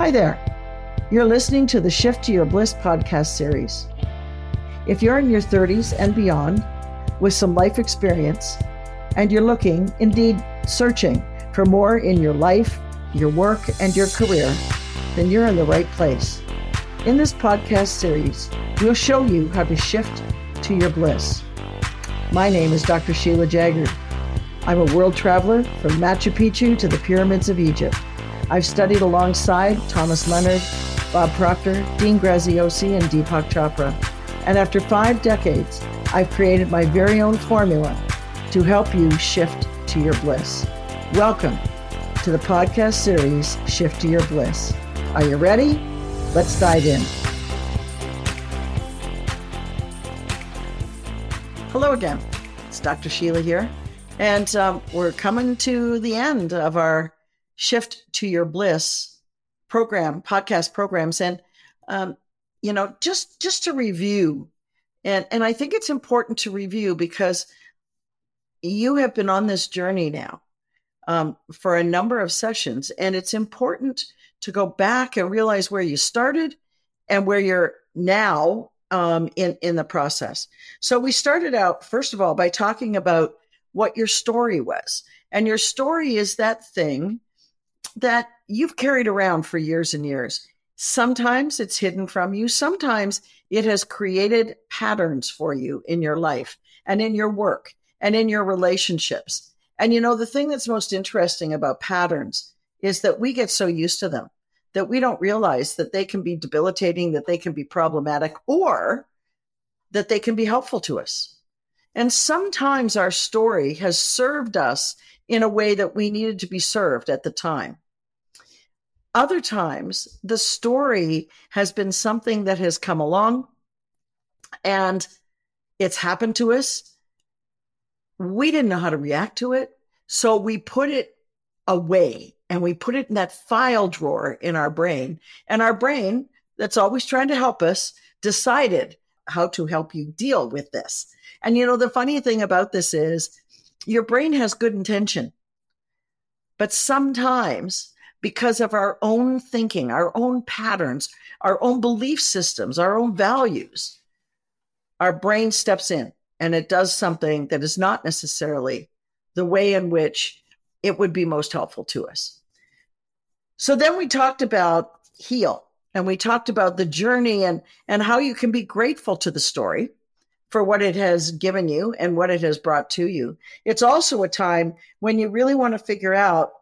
Hi there. You're listening to the Shift to Your Bliss podcast series. If you're in your 30s and beyond with some life experience, and you're looking, indeed searching, for more in your life, your work, and your career, then you're in the right place. In this podcast series, we'll show you how to shift to your bliss. My name is Dr. Sheila Jaggard. I'm a world traveler from Machu Picchu to the pyramids of Egypt. I've studied alongside Thomas Leonard, Bob Proctor, Dean Graziosi, and Deepak Chopra. And after five decades, I've created my very own formula to help you shift to your bliss. Welcome to the podcast series, Shift to Your Bliss. Are you ready? Let's dive in. Hello again. It's Dr. Sheila here. And um, we're coming to the end of our Shift to Your Bliss program, podcast programs. And, um, you know, just, just to review, and, and I think it's important to review because you have been on this journey now um, for a number of sessions. And it's important to go back and realize where you started and where you're now um, in, in the process. So we started out, first of all, by talking about what your story was. And your story is that thing that you've carried around for years and years. Sometimes it's hidden from you. Sometimes it has created patterns for you in your life and in your work and in your relationships. And you know, the thing that's most interesting about patterns is that we get so used to them that we don't realize that they can be debilitating, that they can be problematic, or that they can be helpful to us. And sometimes our story has served us in a way that we needed to be served at the time. Other times, the story has been something that has come along and it's happened to us. We didn't know how to react to it. So we put it away and we put it in that file drawer in our brain. And our brain, that's always trying to help us, decided how to help you deal with this. And you know, the funny thing about this is your brain has good intention. But sometimes, because of our own thinking, our own patterns, our own belief systems, our own values, our brain steps in and it does something that is not necessarily the way in which it would be most helpful to us. So then we talked about heal and we talked about the journey and, and how you can be grateful to the story for what it has given you and what it has brought to you. It's also a time when you really want to figure out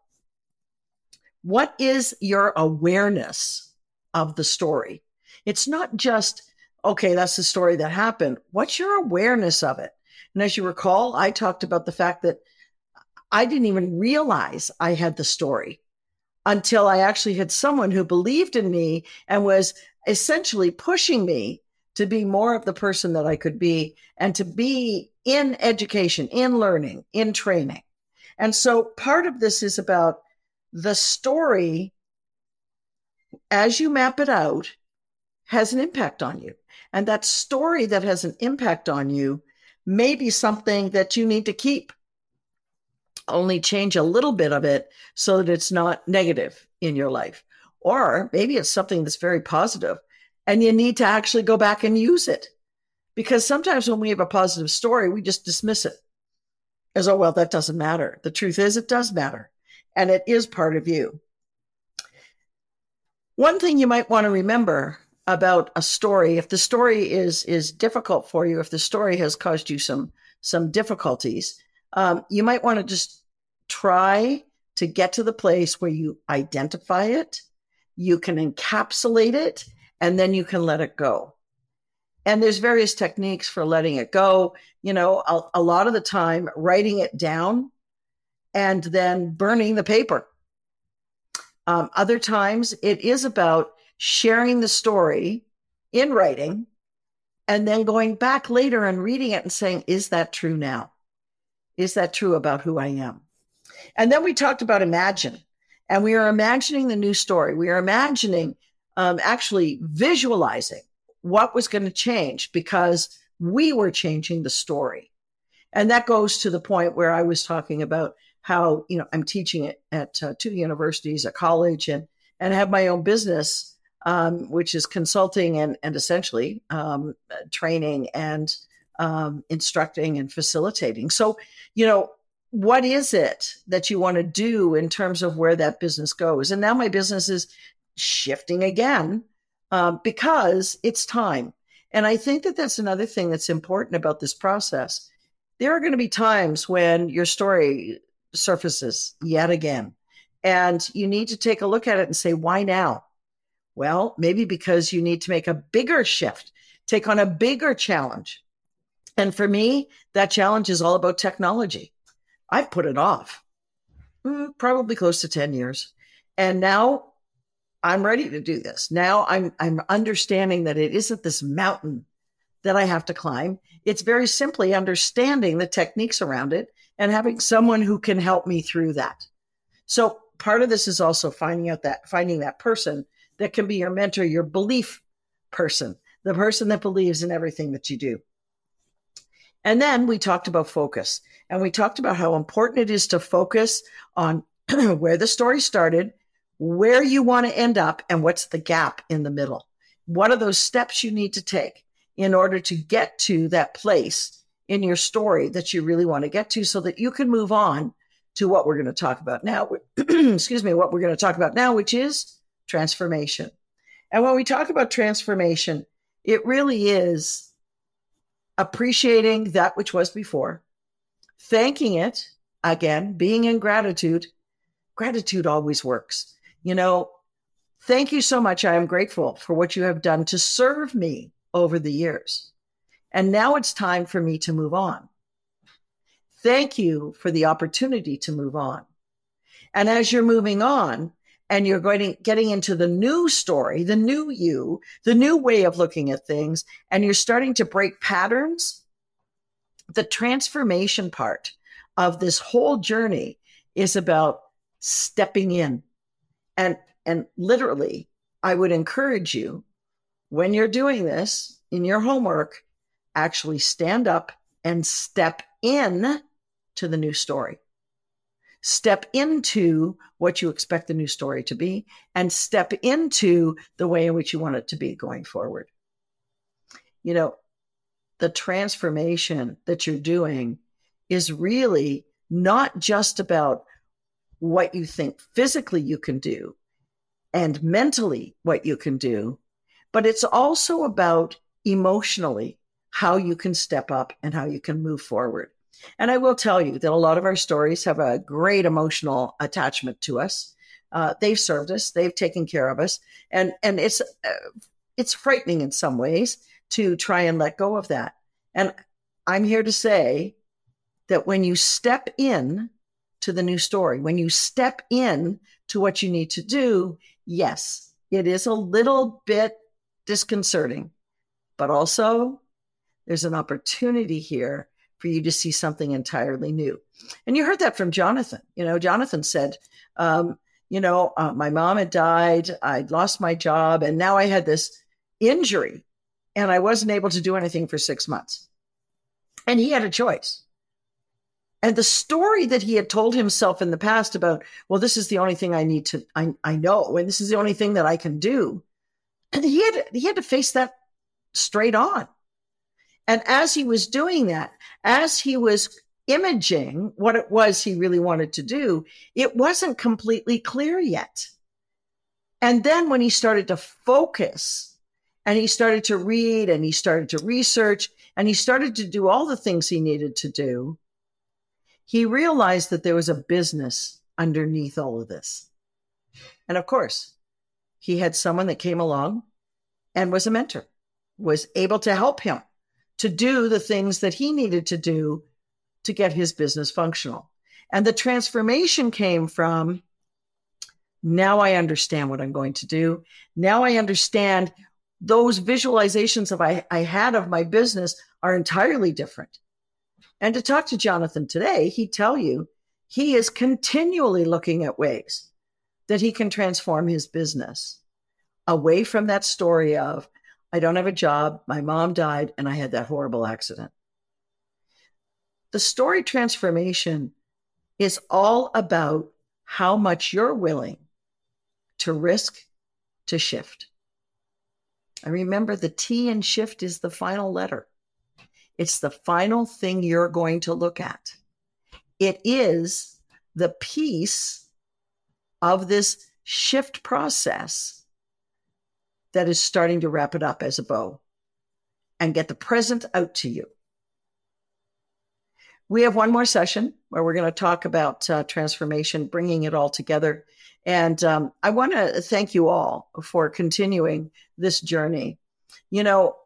what is your awareness of the story. It's not just, okay, that's the story that happened. What's your awareness of it? And as you recall, I talked about the fact that I didn't even realize I had the story until I actually had someone who believed in me and was essentially pushing me to be more of the person that I could be and to be in education, in learning, in training. And so part of this is about the story as you map it out has an impact on you. And that story that has an impact on you may be something that you need to keep. Only change a little bit of it so that it's not negative in your life. Or maybe it's something that's very positive and you need to actually go back and use it. Because sometimes when we have a positive story, we just dismiss it as, oh, well, that doesn't matter. The truth is, it does matter, and it is part of you. One thing you might want to remember about a story, if the story is is difficult for you, if the story has caused you some some difficulties, um, you might want to just try to get to the place where you identify it, you can encapsulate it, and then you can let it go. And there's various techniques for letting it go. You know, a, a lot of the time, writing it down and then burning the paper. Um, other times, it is about sharing the story in writing and then going back later and reading it and saying, is that true now? Is that true about who I am? And then we talked about imagine, and we are imagining the new story. We are imagining um, actually visualizing what was going to change because we were changing the story. And that goes to the point where I was talking about how, you know, I'm teaching it at uh, two universities, a college, and, and have my own business, um, which is consulting and, and essentially um, training and um, instructing and facilitating. So, you know, what is it that you want to do in terms of where that business goes? And now my business is shifting again um, because it's time. And I think that that's another thing that's important about this process. There are going to be times when your story surfaces yet again, and you need to take a look at it and say, why now? Well, maybe because you need to make a bigger shift, take on a bigger challenge. And for me, that challenge is all about technology. I've put it off mm, probably close to 10 years. And now I'm ready to do this. Now I'm I'm understanding that it isn't this mountain that I have to climb. It's very simply understanding the techniques around it and having someone who can help me through that. So part of this is also finding out that finding that person that can be your mentor, your belief person, the person that believes in everything that you do. And then we talked about focus and we talked about how important it is to focus on where the story started where you want to end up and what's the gap in the middle. What are those steps you need to take in order to get to that place in your story that you really want to get to so that you can move on to what we're going to talk about now. Excuse me, what we're going to talk about now, which is transformation. And when we talk about transformation, it really is appreciating that which was before, thanking it again, being in gratitude. Gratitude always works you know, thank you so much. I am grateful for what you have done to serve me over the years. And now it's time for me to move on. Thank you for the opportunity to move on. And as you're moving on and you're going to, getting into the new story, the new you, the new way of looking at things, and you're starting to break patterns, the transformation part of this whole journey is about stepping in and and literally, I would encourage you when you're doing this in your homework, actually stand up and step in to the new story. Step into what you expect the new story to be and step into the way in which you want it to be going forward. You know, the transformation that you're doing is really not just about what you think physically you can do and mentally what you can do, but it's also about emotionally how you can step up and how you can move forward. And I will tell you that a lot of our stories have a great emotional attachment to us. Uh, they've served us, they've taken care of us, and and it's uh, it's frightening in some ways to try and let go of that. And I'm here to say that when you step in to the new story. When you step in to what you need to do, yes, it is a little bit disconcerting, but also there's an opportunity here for you to see something entirely new. And you heard that from Jonathan. You know, Jonathan said, um, you know, uh, my mom had died, I'd lost my job, and now I had this injury and I wasn't able to do anything for six months. And he had a choice. And the story that he had told himself in the past about, well, this is the only thing I need to, I, I know, and this is the only thing that I can do. And he had, he had to face that straight on. And as he was doing that, as he was imaging what it was he really wanted to do, it wasn't completely clear yet. And then when he started to focus and he started to read and he started to research and he started to do all the things he needed to do, he realized that there was a business underneath all of this. And of course, he had someone that came along and was a mentor, was able to help him to do the things that he needed to do to get his business functional. And the transformation came from now I understand what I'm going to do. Now I understand those visualizations of I, I had of my business are entirely different. And to talk to Jonathan today, he'd tell you he is continually looking at ways that he can transform his business away from that story of, I don't have a job, my mom died, and I had that horrible accident. The story transformation is all about how much you're willing to risk to shift. And remember, the T in shift is the final letter. It's the final thing you're going to look at. It is the piece of this shift process that is starting to wrap it up as a bow and get the present out to you. We have one more session where we're going to talk about uh, transformation, bringing it all together. And um, I want to thank you all for continuing this journey. You know,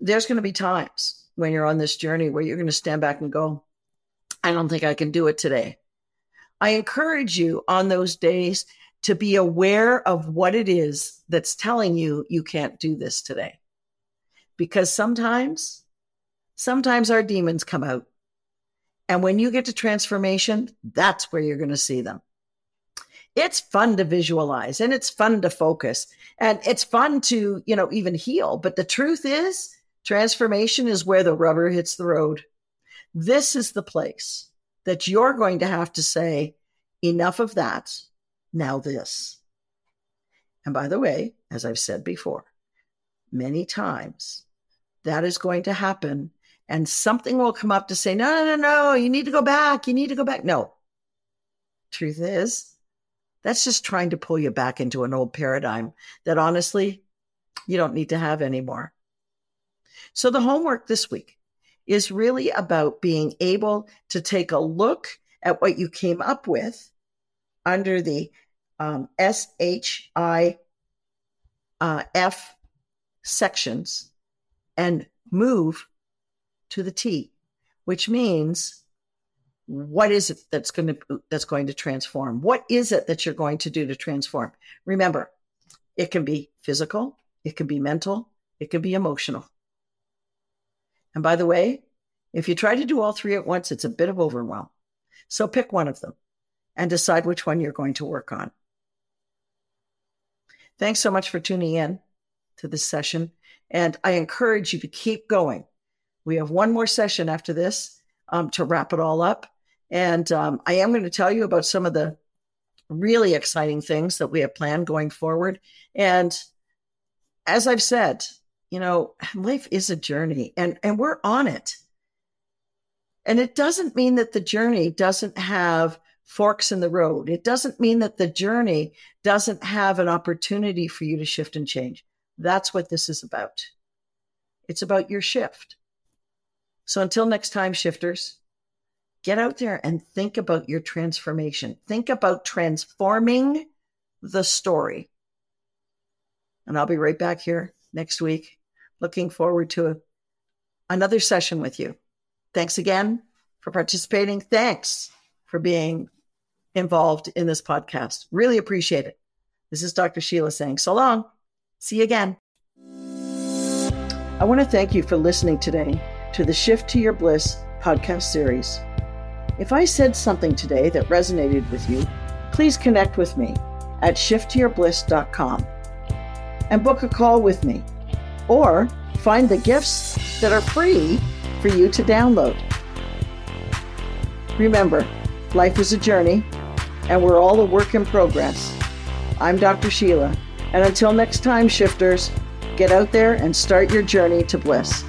there's going to be times when you're on this journey where you're going to stand back and go, I don't think I can do it today. I encourage you on those days to be aware of what it is that's telling you you can't do this today. Because sometimes, sometimes our demons come out. And when you get to transformation, that's where you're going to see them. It's fun to visualize and it's fun to focus and it's fun to, you know, even heal. But the truth is, transformation is where the rubber hits the road. This is the place that you're going to have to say, enough of that. Now this. And by the way, as I've said before, many times that is going to happen and something will come up to say, no, no, no, no, you need to go back. You need to go back. No. Truth is, that's just trying to pull you back into an old paradigm that honestly, you don't need to have anymore. So the homework this week is really about being able to take a look at what you came up with under the um, SHI uh, F sections and move to the T, which means what is it that's going to that's going to transform? What is it that you're going to do to transform? Remember, it can be physical, it can be mental, it can be emotional. And by the way, if you try to do all three at once, it's a bit of overwhelm. So pick one of them and decide which one you're going to work on. Thanks so much for tuning in to this session. And I encourage you to keep going. We have one more session after this um, to wrap it all up. And um, I am going to tell you about some of the really exciting things that we have planned going forward. And as I've said, you know, life is a journey and, and we're on it. And it doesn't mean that the journey doesn't have forks in the road. It doesn't mean that the journey doesn't have an opportunity for you to shift and change. That's what this is about. It's about your shift. So until next time, shifters, get out there and think about your transformation. Think about transforming the story. And I'll be right back here next week. Looking forward to a, another session with you. Thanks again for participating. Thanks for being involved in this podcast. Really appreciate it. This is Dr. Sheila saying so long. See you again. I want to thank you for listening today to the Shift to Your Bliss podcast series. If I said something today that resonated with you, please connect with me at shifttoyourbliss.com and book a call with me or find the gifts that are free for you to download. Remember, life is a journey and we're all a work in progress. I'm Dr. Sheila, and until next time, shifters, get out there and start your journey to bliss.